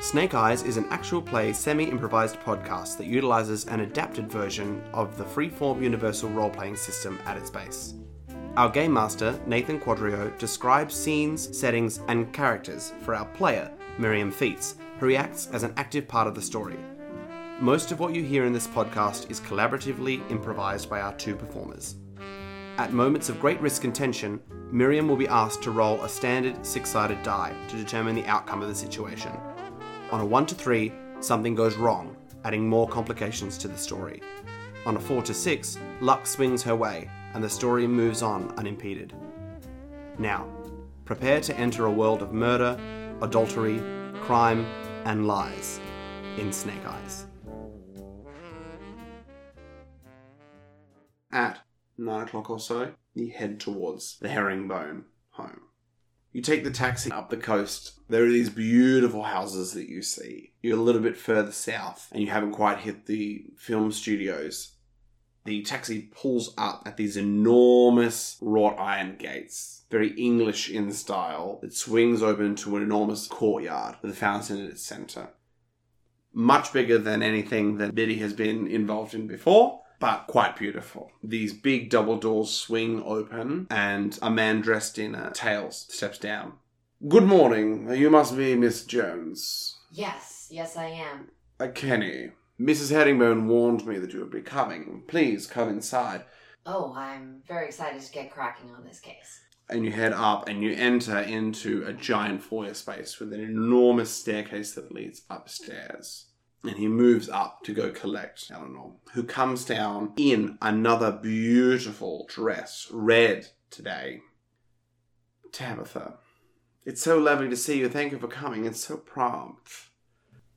Snake Eyes is an actual play semi improvised podcast that utilizes an adapted version of the freeform universal role playing system at its base. Our game master, Nathan Quadrio, describes scenes, settings, and characters for our player, Miriam Feats, who reacts as an active part of the story. Most of what you hear in this podcast is collaboratively improvised by our two performers. At moments of great risk and tension, Miriam will be asked to roll a standard six sided die to determine the outcome of the situation. On a 1 to 3, something goes wrong, adding more complications to the story. On a 4 to 6, luck swings her way, and the story moves on unimpeded. Now, prepare to enter a world of murder, adultery, crime, and lies in Snake Eyes. At 9 o'clock or so, you head towards the Herringbone home. You take the taxi up the coast. There are these beautiful houses that you see. You're a little bit further south and you haven't quite hit the film studios. The taxi pulls up at these enormous wrought iron gates, very English in style, that swings open to an enormous courtyard with a fountain at its centre. Much bigger than anything that Biddy has been involved in before but quite beautiful. These big double doors swing open, and a man dressed in a tails steps down. Good morning. You must be Miss Jones. Yes, yes, I am. Uh, Kenny. Mrs. Herringbone warned me that you would be coming. Please come inside. Oh, I'm very excited to get cracking on this case. And you head up and you enter into a giant foyer space with an enormous staircase that leads upstairs and he moves up to go collect Eleanor, who comes down in another beautiful dress, red today. Tabitha, it's so lovely to see you. Thank you for coming. It's so prompt.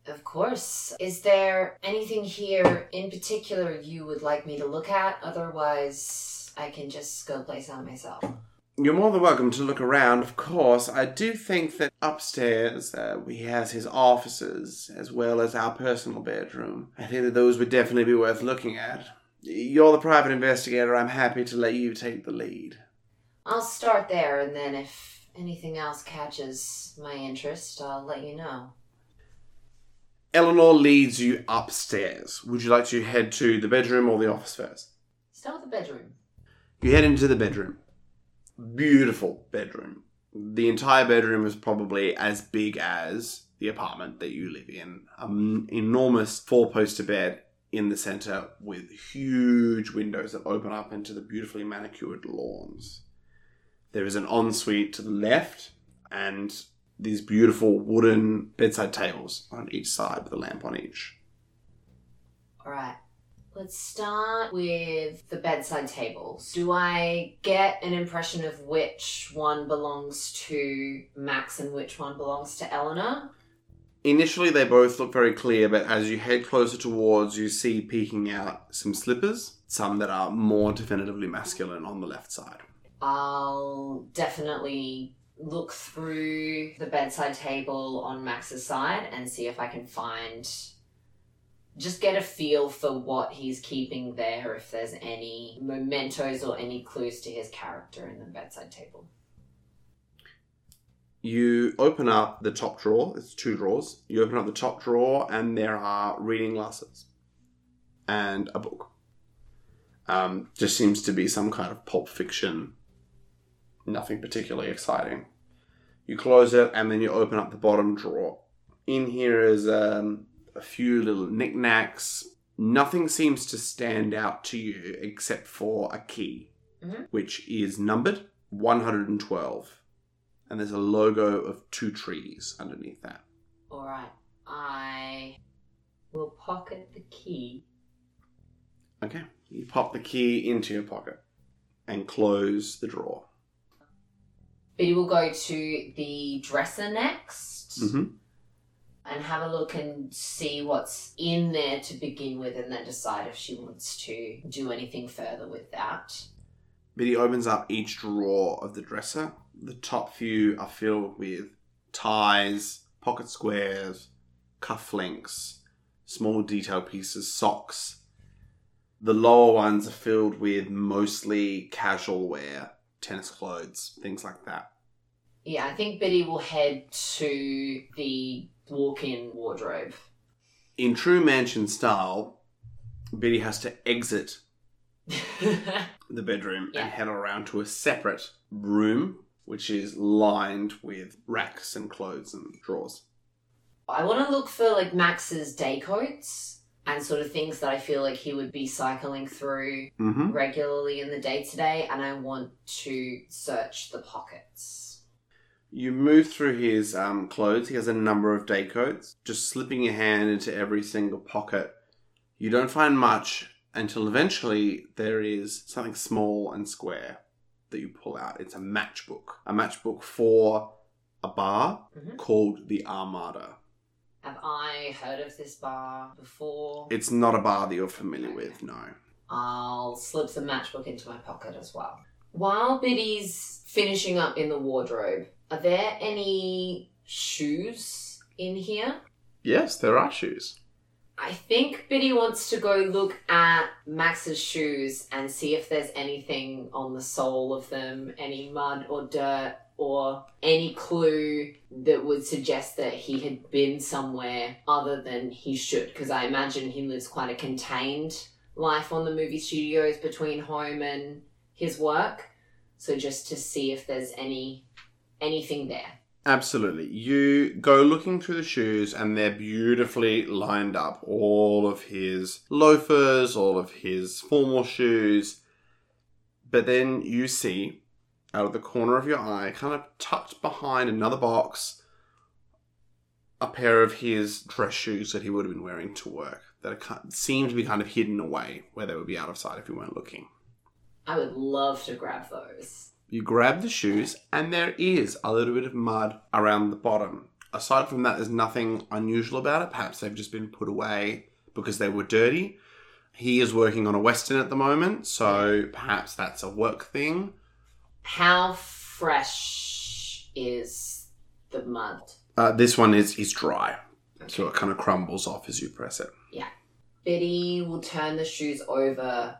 Of course. Is there anything here in particular you would like me to look at? Otherwise, I can just go place on myself. You're more than welcome to look around, of course. I do think that upstairs uh, he has his offices as well as our personal bedroom. I think that those would definitely be worth looking at. You're the private investigator. I'm happy to let you take the lead. I'll start there, and then if anything else catches my interest, I'll let you know. Eleanor leads you upstairs. Would you like to head to the bedroom or the office first? Start with the bedroom. You head into the bedroom beautiful bedroom. The entire bedroom is probably as big as the apartment that you live in. An enormous four poster bed in the center with huge windows that open up into the beautifully manicured lawns. There is an ensuite to the left and these beautiful wooden bedside tables on each side with a lamp on each. All right. Let's start with the bedside tables. Do I get an impression of which one belongs to Max and which one belongs to Eleanor? Initially, they both look very clear, but as you head closer towards, you see peeking out some slippers, some that are more definitively masculine on the left side. I'll definitely look through the bedside table on Max's side and see if I can find just get a feel for what he's keeping there, if there's any mementos or any clues to his character in the bedside table. You open up the top drawer, it's two drawers. You open up the top drawer, and there are reading glasses and a book. Um, just seems to be some kind of pulp fiction, nothing particularly exciting. You close it, and then you open up the bottom drawer. In here is um, a few little knickknacks. Nothing seems to stand out to you except for a key, Mhm. which is numbered 112. And there's a logo of two trees underneath that. Alright, I will pocket the key. Okay. You pop the key into your pocket and close the drawer. Biddy will go to the dresser next Mm-hmm. And have a look and see what's in there to begin with and then decide if she wants to do anything further with that. Biddy opens up each drawer of the dresser. The top few are filled with ties, pocket squares, cufflinks, small detail pieces, socks. The lower ones are filled with mostly casual wear, tennis clothes, things like that. Yeah, I think Biddy will head to the walk-in wardrobe. In true mansion style, Biddy has to exit the bedroom Yeah. and head around to a separate room, which is lined with racks and clothes and drawers. I want to look for like Max's day coats and sort of things that I feel like he would be cycling through Mm-hmm. regularly in the day to day, and I want to search the pockets. You move through his um, clothes. He has a number of day coats. Just slipping your hand into every single pocket. You don't find much until eventually there is something small and square that you pull out. It's a matchbook. A matchbook for a bar Mhm. called the Armada. Have I heard of this bar before? It's not a bar that you're familiar with, no. I'll slip the matchbook into my pocket as well. While Biddy's finishing up in the wardrobe, are there any shoes in here? Yes, there are shoes. I think Biddy wants to go look at Max's shoes and see if there's anything on the sole of them, any mud or dirt, or any clue that would suggest that he had been somewhere other than he should. Because I imagine he lives quite a contained life on the movie studios between home and his work. So just to see if there's any anything there. Absolutely. You go looking through the shoes and they're beautifully lined up. All of his loafers, all of his formal shoes. But then you see, out of the corner of your eye, kind of tucked behind another box, a pair of his dress shoes that he would have been wearing to work that seem to be kind of hidden away where they would be out of sight if you weren't looking. I would love to grab those. You grab the shoes, and there is a little bit of mud around the bottom. Aside from that, there's nothing unusual about it. Perhaps they've just been put away because they were dirty. He is working on a Western at the moment, so perhaps that's a work thing. How fresh is the mud? Uh, this one is, is dry, so it kind of crumbles off as you press it. Yeah. Betty will turn the shoes over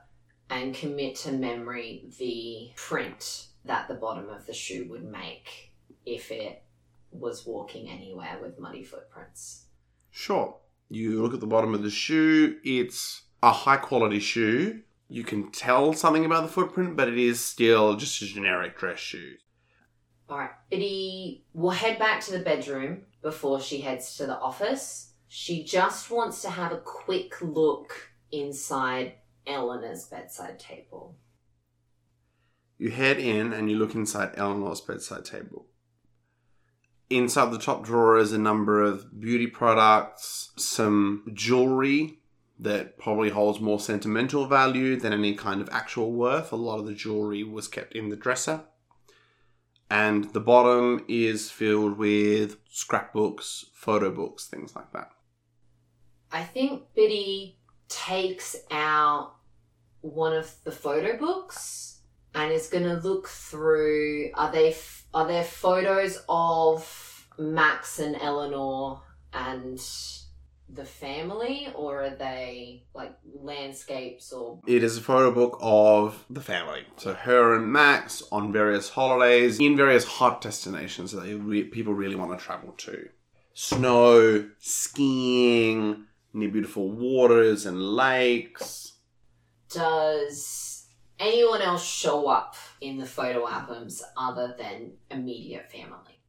and commit to memory the print that the bottom of the shoe would make if it was walking anywhere with muddy footprints. Sure. You look at the bottom of the shoe, it's a high quality shoe. You can tell something about the footprint, but it is still just a generic dress shoe. All right, Biddy will head back to the bedroom before she heads to the office. She just wants to have a quick look inside Eleanor's bedside table. You head in and you look inside Eleanor's bedside table. Inside the top drawer is a number of beauty products, some jewelry that probably holds more sentimental value than any kind of actual worth. A lot of the jewelry was kept in the dresser. And the bottom is filled with scrapbooks, photo books, things like that. I think Biddy takes out one of the photo books and is going to look through. Are they are there photos of Max and Eleanor and the family, or are they like landscapes or? It is a photo book of the family. So her and Max on various holidays in various hot destinations that re- people really want to travel to. Snow, skiing, near beautiful waters and lakes. Does anyone else show up in the photo albums other than immediate family?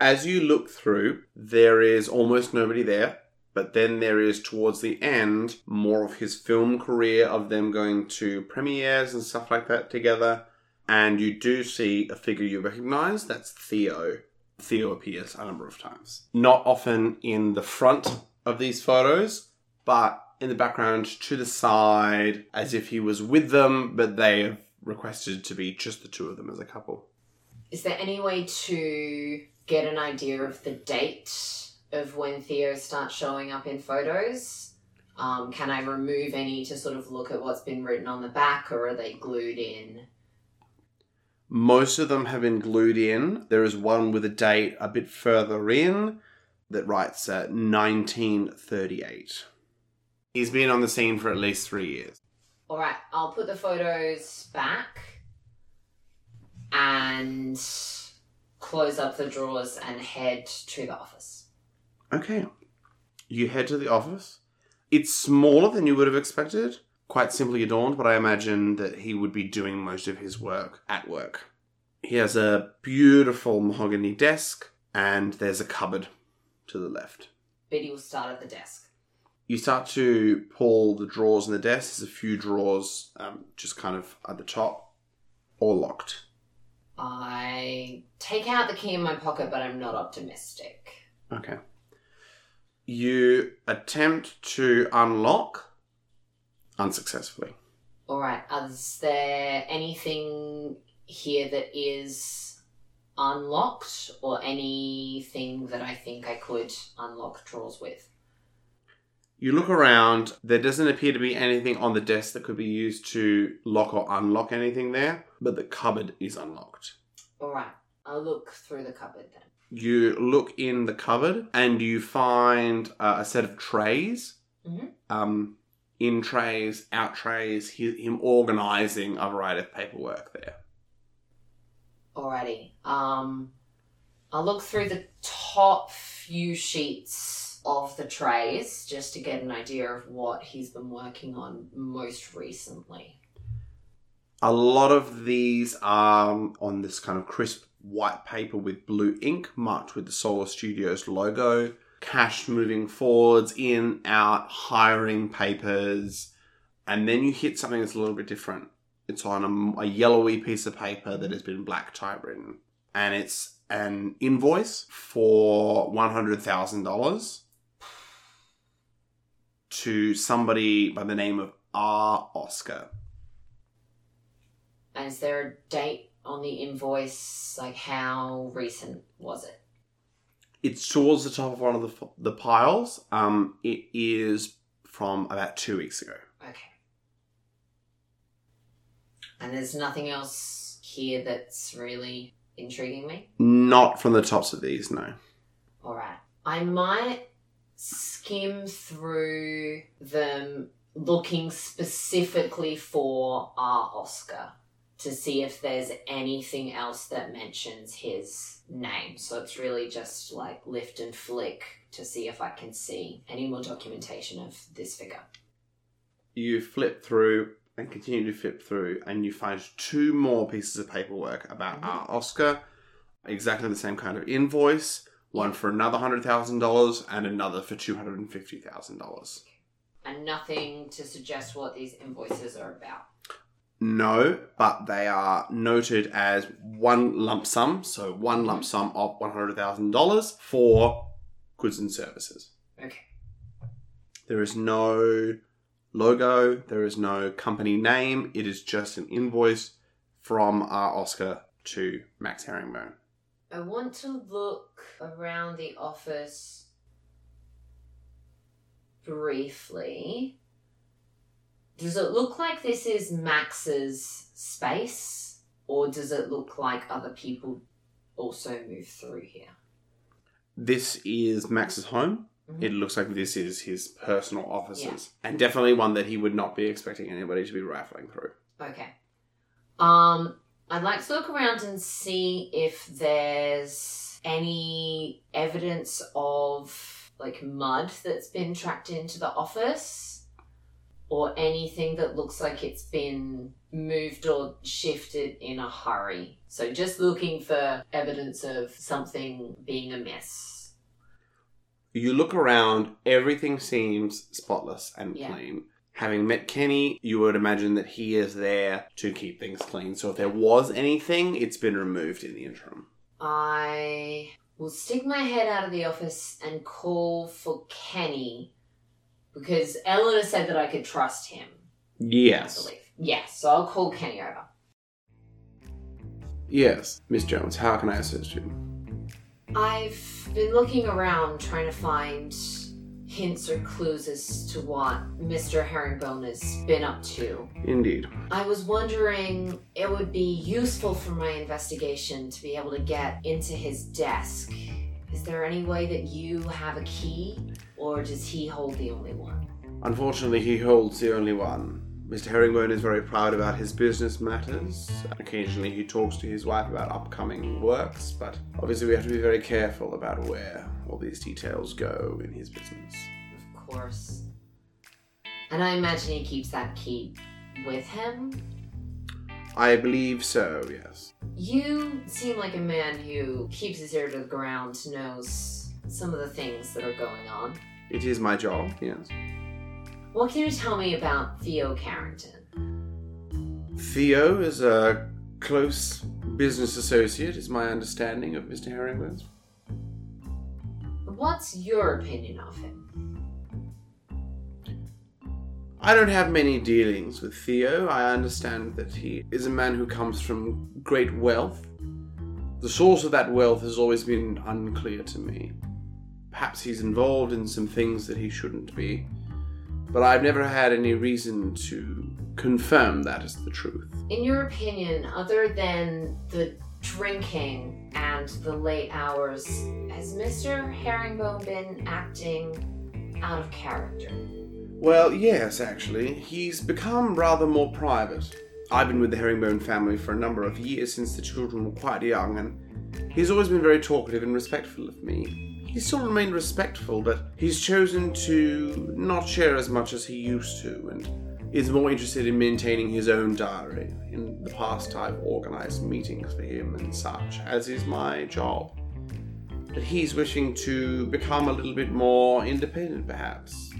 As you look through, there is almost nobody there. But then there is towards the end more of his film career of them going to premieres and stuff like that together. And you do see a figure you recognize. That's Theo. Theo appears a number of times. Not often in the front of these photos, but in the background to the side, as if he was with them, but they have requested to be just the two of them as a couple. Is there any way to get an idea of the date of when Theo starts showing up in photos? Um, can I remove any to sort of look at what's been written on the back, or are they glued in? Most of them have been glued in. There is one with a date a bit further in that writes uh, 1938. He's been on the scene for at least three years. All right, I'll put the photos back, and close up the drawers and head to the office. Okay. You head to the office. It's smaller than you would have expected, quite simply adorned, but I imagine that he would be doing most of his work at work. He has a beautiful mahogany desk, and there's a cupboard to the left. Biddy will start at the desk. You start to pull the drawers in the desk. There's a few drawers um, just kind of at the top, all locked. I take out the key in my pocket, but I'm not optimistic. Okay. You attempt to unlock unsuccessfully. All right. Is there anything here that is unlocked, or anything that I think I could unlock drawers with? You look around, there doesn't appear to be anything on the desk that could be used to lock or unlock anything there, but the cupboard is unlocked. All right. I'll look through the cupboard then. You look in the cupboard and you find uh, a set of trays. Mhm. Um, in trays, out trays, he, him organizing a variety of paperwork there. Alrighty. Um, I'll look through the top few sheets of the trays just to get an idea of what he's been working on most recently. A lot of these are um, on this kind of crisp white paper with blue ink marked with the Solar Studios logo. Cash moving forwards, in, out, hiring papers. And then you hit something that's a little bit different. It's on a, a yellowy piece of paper that has been black typewritten. And it's an invoice for $100,000 to somebody by the name of R. Oscar. And is there a date on the invoice? Like, how recent was it? It's towards the top of one of the, the piles. Um, it is from about two weeks ago. Okay. And there's nothing else here that's really intriguing me? Not from the tops of these, no. Alright. I might skim through them looking specifically for R. Oscar to see if there's anything else that mentions his name. So it's really just like lift and flick to see if I can see any more documentation of this figure. You flip through and continue to flip through, and you find two more pieces of paperwork about Mhm. R. Oscar. Exactly the same kind of invoice. One for another hundred thousand dollars, and another for two hundred and fifty thousand dollars. And nothing to suggest what these invoices are about. No, but they are noted as one lump sum, so one lump mm-hmm. sum of one hundred thousand dollars for goods and services. Okay. There is no logo, there is no company name, it is just an invoice from R. Oscar to Max Herringbone. I want to look around the office briefly. Does it look like this is Max's space, or does it look like other people also move through here? This is Max's home. Mhm. It looks like this is his personal offices. And definitely one that he would not be expecting anybody to be rifling through. Okay. Um, I'd like to look around and see if there's any evidence of like mud that's been tracked into the office or anything that looks like it's been moved or shifted in a hurry. So just looking for evidence of something being amiss. You look around, everything seems spotless and Yeah. clean. Having met Kenny, you would imagine that he is there to keep things clean. So if there was anything, it's been removed in the interim. I will stick my head out of the office and call for Kenny because Eleanor said that I could trust him. Yes. Yes, so I'll call Kenny over. Yes, Miss Jones, how can I assist you? I've been looking around trying to find hints or clues as to what Mr. Herringbone has been up to. Indeed. I was wondering it would be useful for my investigation to be able to get into his desk. Is there any way that you have a key, or does he hold the only one? Unfortunately, he holds the only one. Mr. Herringbone is very proud about his business matters. Occasionally he talks to his wife about upcoming works, but obviously we have to be very careful about where all these details go in his business. Of course. And I imagine he keeps that key with him. I believe so, yes. You seem like a man who keeps his ear to the ground, knows some of the things that are going on. It is my job, yes. What can you tell me about Theo Carrington? Theo is a close business associate, is my understanding of Mr. Herringbone's. What's your opinion of him? I don't have many dealings with Theo. I understand that he is a man who comes from great wealth. The source of that wealth has always been unclear to me. Perhaps he's involved in some things that he shouldn't be, but I've never had any reason to confirm that as the truth. In your opinion, other than the drinking and the late hours, has Mr. Herringbone been acting out of character? Well, yes, actually. He's become rather more private. I've been with the Herringbone family for a number of years since the children were quite young, and he's always been very talkative and respectful of me. He still remained respectful, but he's chosen to not share as much as he used to, and is more interested in maintaining his own diary. In the past, I've organized meetings for him and such, as is my job. But he's wishing to become a little bit more independent, perhaps.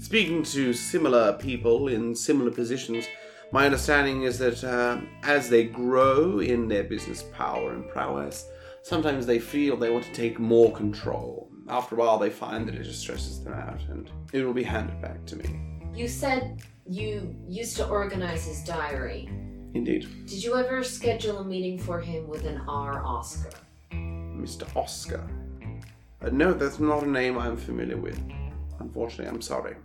Speaking to similar people in similar positions, my understanding is that uh, as they grow in their business power and prowess, sometimes they feel they want to take more control. After a while, they find that it just stresses them out, and it will be handed back to me. You said you used to organize his diary. Indeed, Did you ever schedule a meeting for him with an R. Oscar? Mr. Oscar. Uh, no, that's not a name I'm familiar with. Unfortunately, I'm sorry.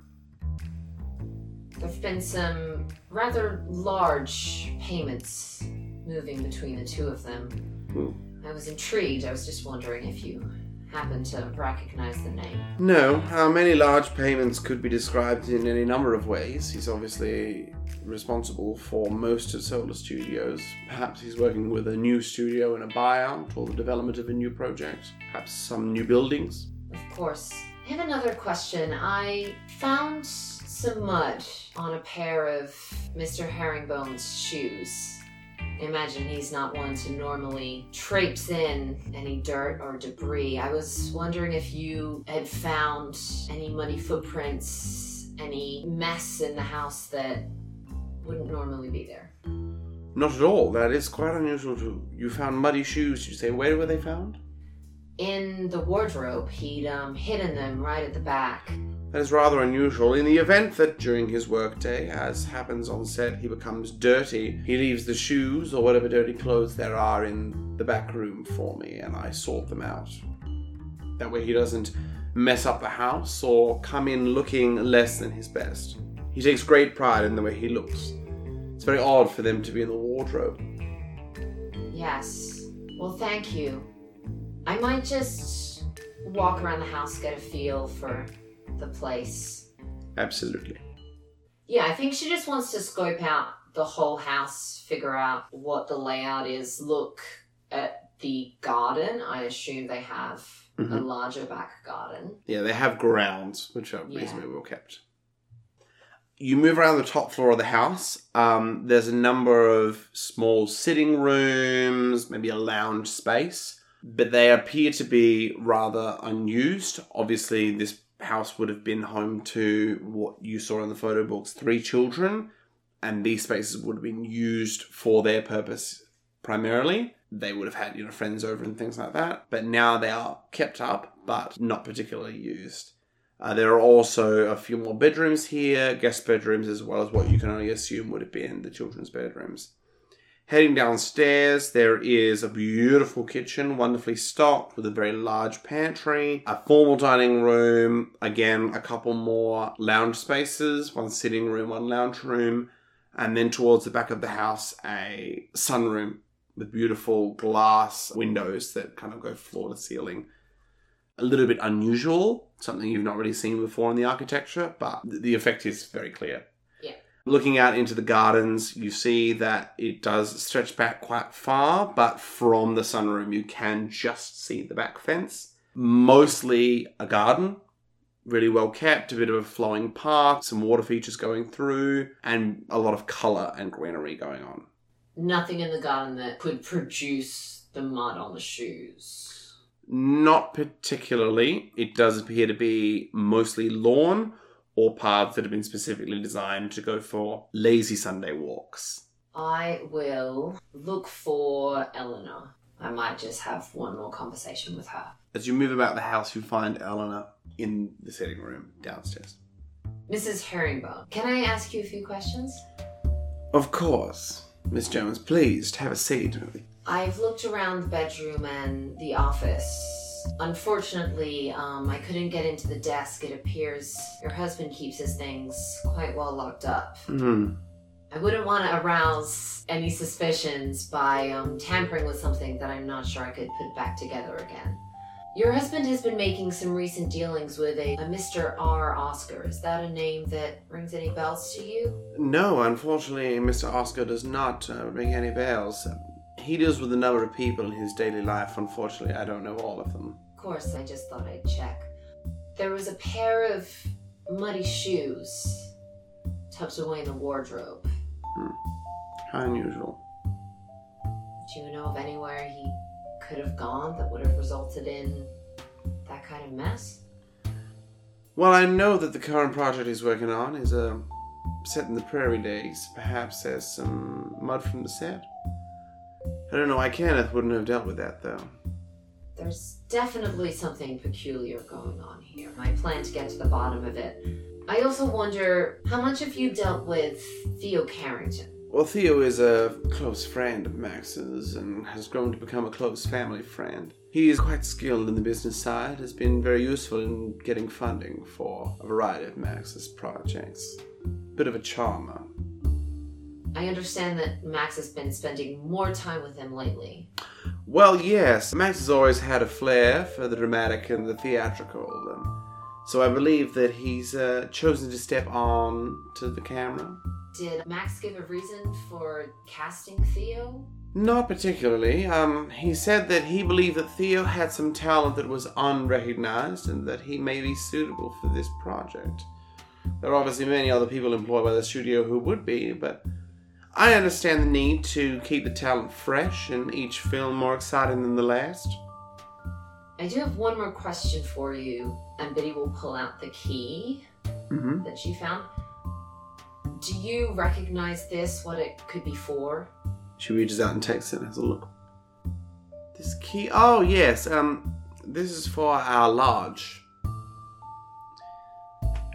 There have been some rather large payments moving between the two of them. Hmm. I was intrigued. I was just wondering if you happen to recognize the name. No, how many large payments could be described in any number of ways. He's obviously responsible for most of Solar Studios. Perhaps he's working with a new studio in a buyout or the development of a new project. Perhaps some new buildings. Of course. I have another question. I found some mud on a pair of Mr. Herringbone's shoes. I imagine he's not one to normally traipse in any dirt or debris. I was wondering if you had found any muddy footprints, any mess in the house that wouldn't normally be there. Not at all. That is quite unusual. To you found muddy shoes. You say where were they found? In the wardrobe, he'd um, hidden them right at the back. That is rather unusual. In the event that during his workday, as happens on set, he becomes dirty, he leaves the shoes or whatever dirty clothes there are in the back room for me, and I sort them out. That way he doesn't mess up the house or come in looking less than his best. He takes great pride in the way he looks. It's very odd for them to be in the wardrobe. Yes. Well, thank you. I might just walk around the house, get a feel for the place. Absolutely. Yeah, I think she just wants to scope out the whole house, figure out what the layout is, look at the garden. I assume they have a Mhm. larger back garden. Yeah, they have grounds, which are Yeah. reasonably well kept. You move around the top floor of the house. Um, there's a number of small sitting rooms, maybe a lounge space, but they appear to be rather unused. Obviously, this house would have been home to what you saw in the photo books three children, and these spaces would have been used for their purpose primarily. They would have had, you know, friends over and things like that. But now they are kept up, but not particularly used. Uh, there are also a few more bedrooms here, guest bedrooms, as well as what you can only assume would have been the children's bedrooms. Heading downstairs, there is a beautiful kitchen, wonderfully stocked with a very large pantry, a formal dining room, again, a couple more lounge spaces, one sitting room, one lounge room, and then towards the back of the house, a sunroom with beautiful glass windows that kind of go floor to ceiling. A little bit unusual, something you've not really seen before in the architecture, but the effect is very clear. Looking out into the gardens, you see that it does stretch back quite far, but from the sunroom, you can just see the back fence. Mostly a garden, really well kept, a bit of a flowing path, some water features going through, and a lot of colour and greenery going on. Nothing in the garden that could produce the mud on the shoes. Not particularly. It does appear to be mostly lawn or paths that have been specifically designed to go for lazy Sunday walks. I will look for Eleanor. I might just have one more conversation with her. As you move about the house, you find Eleanor in the sitting room downstairs. Mrs. Herringbone, can I ask you a few questions? Of course. Miss Jones, please have a seat. I've looked around the bedroom and the office. Unfortunately, um, I couldn't get into the desk. It appears your husband keeps his things quite well locked up. Hmm. I wouldn't want to arouse any suspicions by um, tampering with something that I'm not sure I could put back together again. Your husband has been making some recent dealings with a, a Mr. R. Oscar. Is that a name that rings any bells to you? No, unfortunately, Mr. Oscar does not uh, ring any bells. He deals with a number of people in his daily life. Unfortunately, I don't know all of them. Of course, I just thought I'd check. There was a pair of muddy shoes tucked away in the wardrobe. How unusual. Do you know of anywhere he could have gone that would have resulted in that kind of mess? Well, I know that the current project he's working on is uh, set in the prairie days. Perhaps there's some mud from the set. I don't know why Kenneth wouldn't have dealt with that, though. There's definitely something peculiar going on here. I plan to get to the bottom of it. I also wonder how much have you dealt with Theo Carrington? Well, Theo is a close friend of Max's and has grown to become a close family friend. He is quite skilled in the business side, has been very useful in getting funding for a variety of Max's projects. Bit of a charmer. I understand that Max has been spending more time with him lately. Well, yes, Max has always had a flair for the dramatic and the theatrical, and so I believe that he's uh, chosen to step on to the camera. Did Max give a reason for casting Theo? Not particularly. Um, he said that he believed that Theo had some talent that was unrecognized and that he may be suitable for this project. There are obviously many other people employed by the studio who would be, but I understand the need to keep the talent fresh and each film more exciting than the last. I do have one more question for you, and Biddy will pull out the key Mm-hmm. that she found. Do you recognize this, what it could be for? She reaches out and takes it and has a look. This key. Oh yes. Um, this is for our lodge.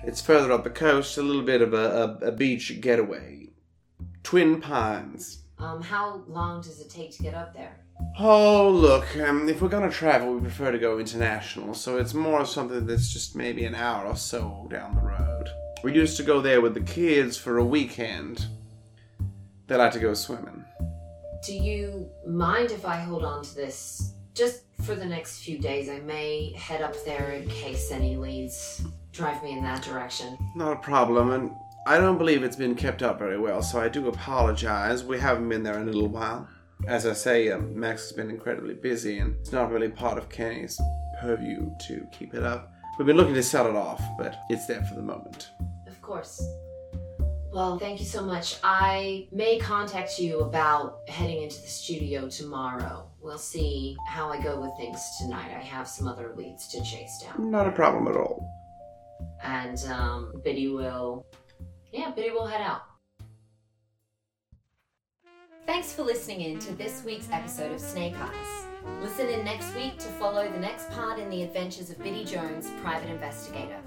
It's further up the coast, a little bit of a, a, a beach getaway. Twin Pines. Um, how long does it take to get up there? Oh, look, um, if we're gonna travel, we prefer to go international, so it's more of something that's just maybe an hour or so down the road. We used to go there with the kids for a weekend. They like to go swimming. Do you mind if I hold on to this just for the next few days? I may head up there in case any leads drive me in that direction. Not a problem, and I don't believe it's been kept up very well, so I do apologize. We haven't been there in a little while. As I say, um, Max has been incredibly busy, and it's not really part of Kenny's purview to keep it up. We've been looking to sell it off, but it's there for the moment. Of course. Well, thank you so much. I may contact you about heading into the studio tomorrow. We'll see how I go with things tonight. I have some other leads to chase down. Not a problem at all. And um, Biddy will. Yeah, Biddy will head out. Thanks for listening in to this week's episode of Snake Eyes. Listen in next week to follow the next part in the adventures of Biddy Jones, private investigator.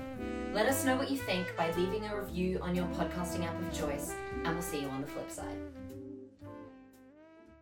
Let us know what you think by leaving a review on your podcasting app of choice, and we'll see you on the flip side.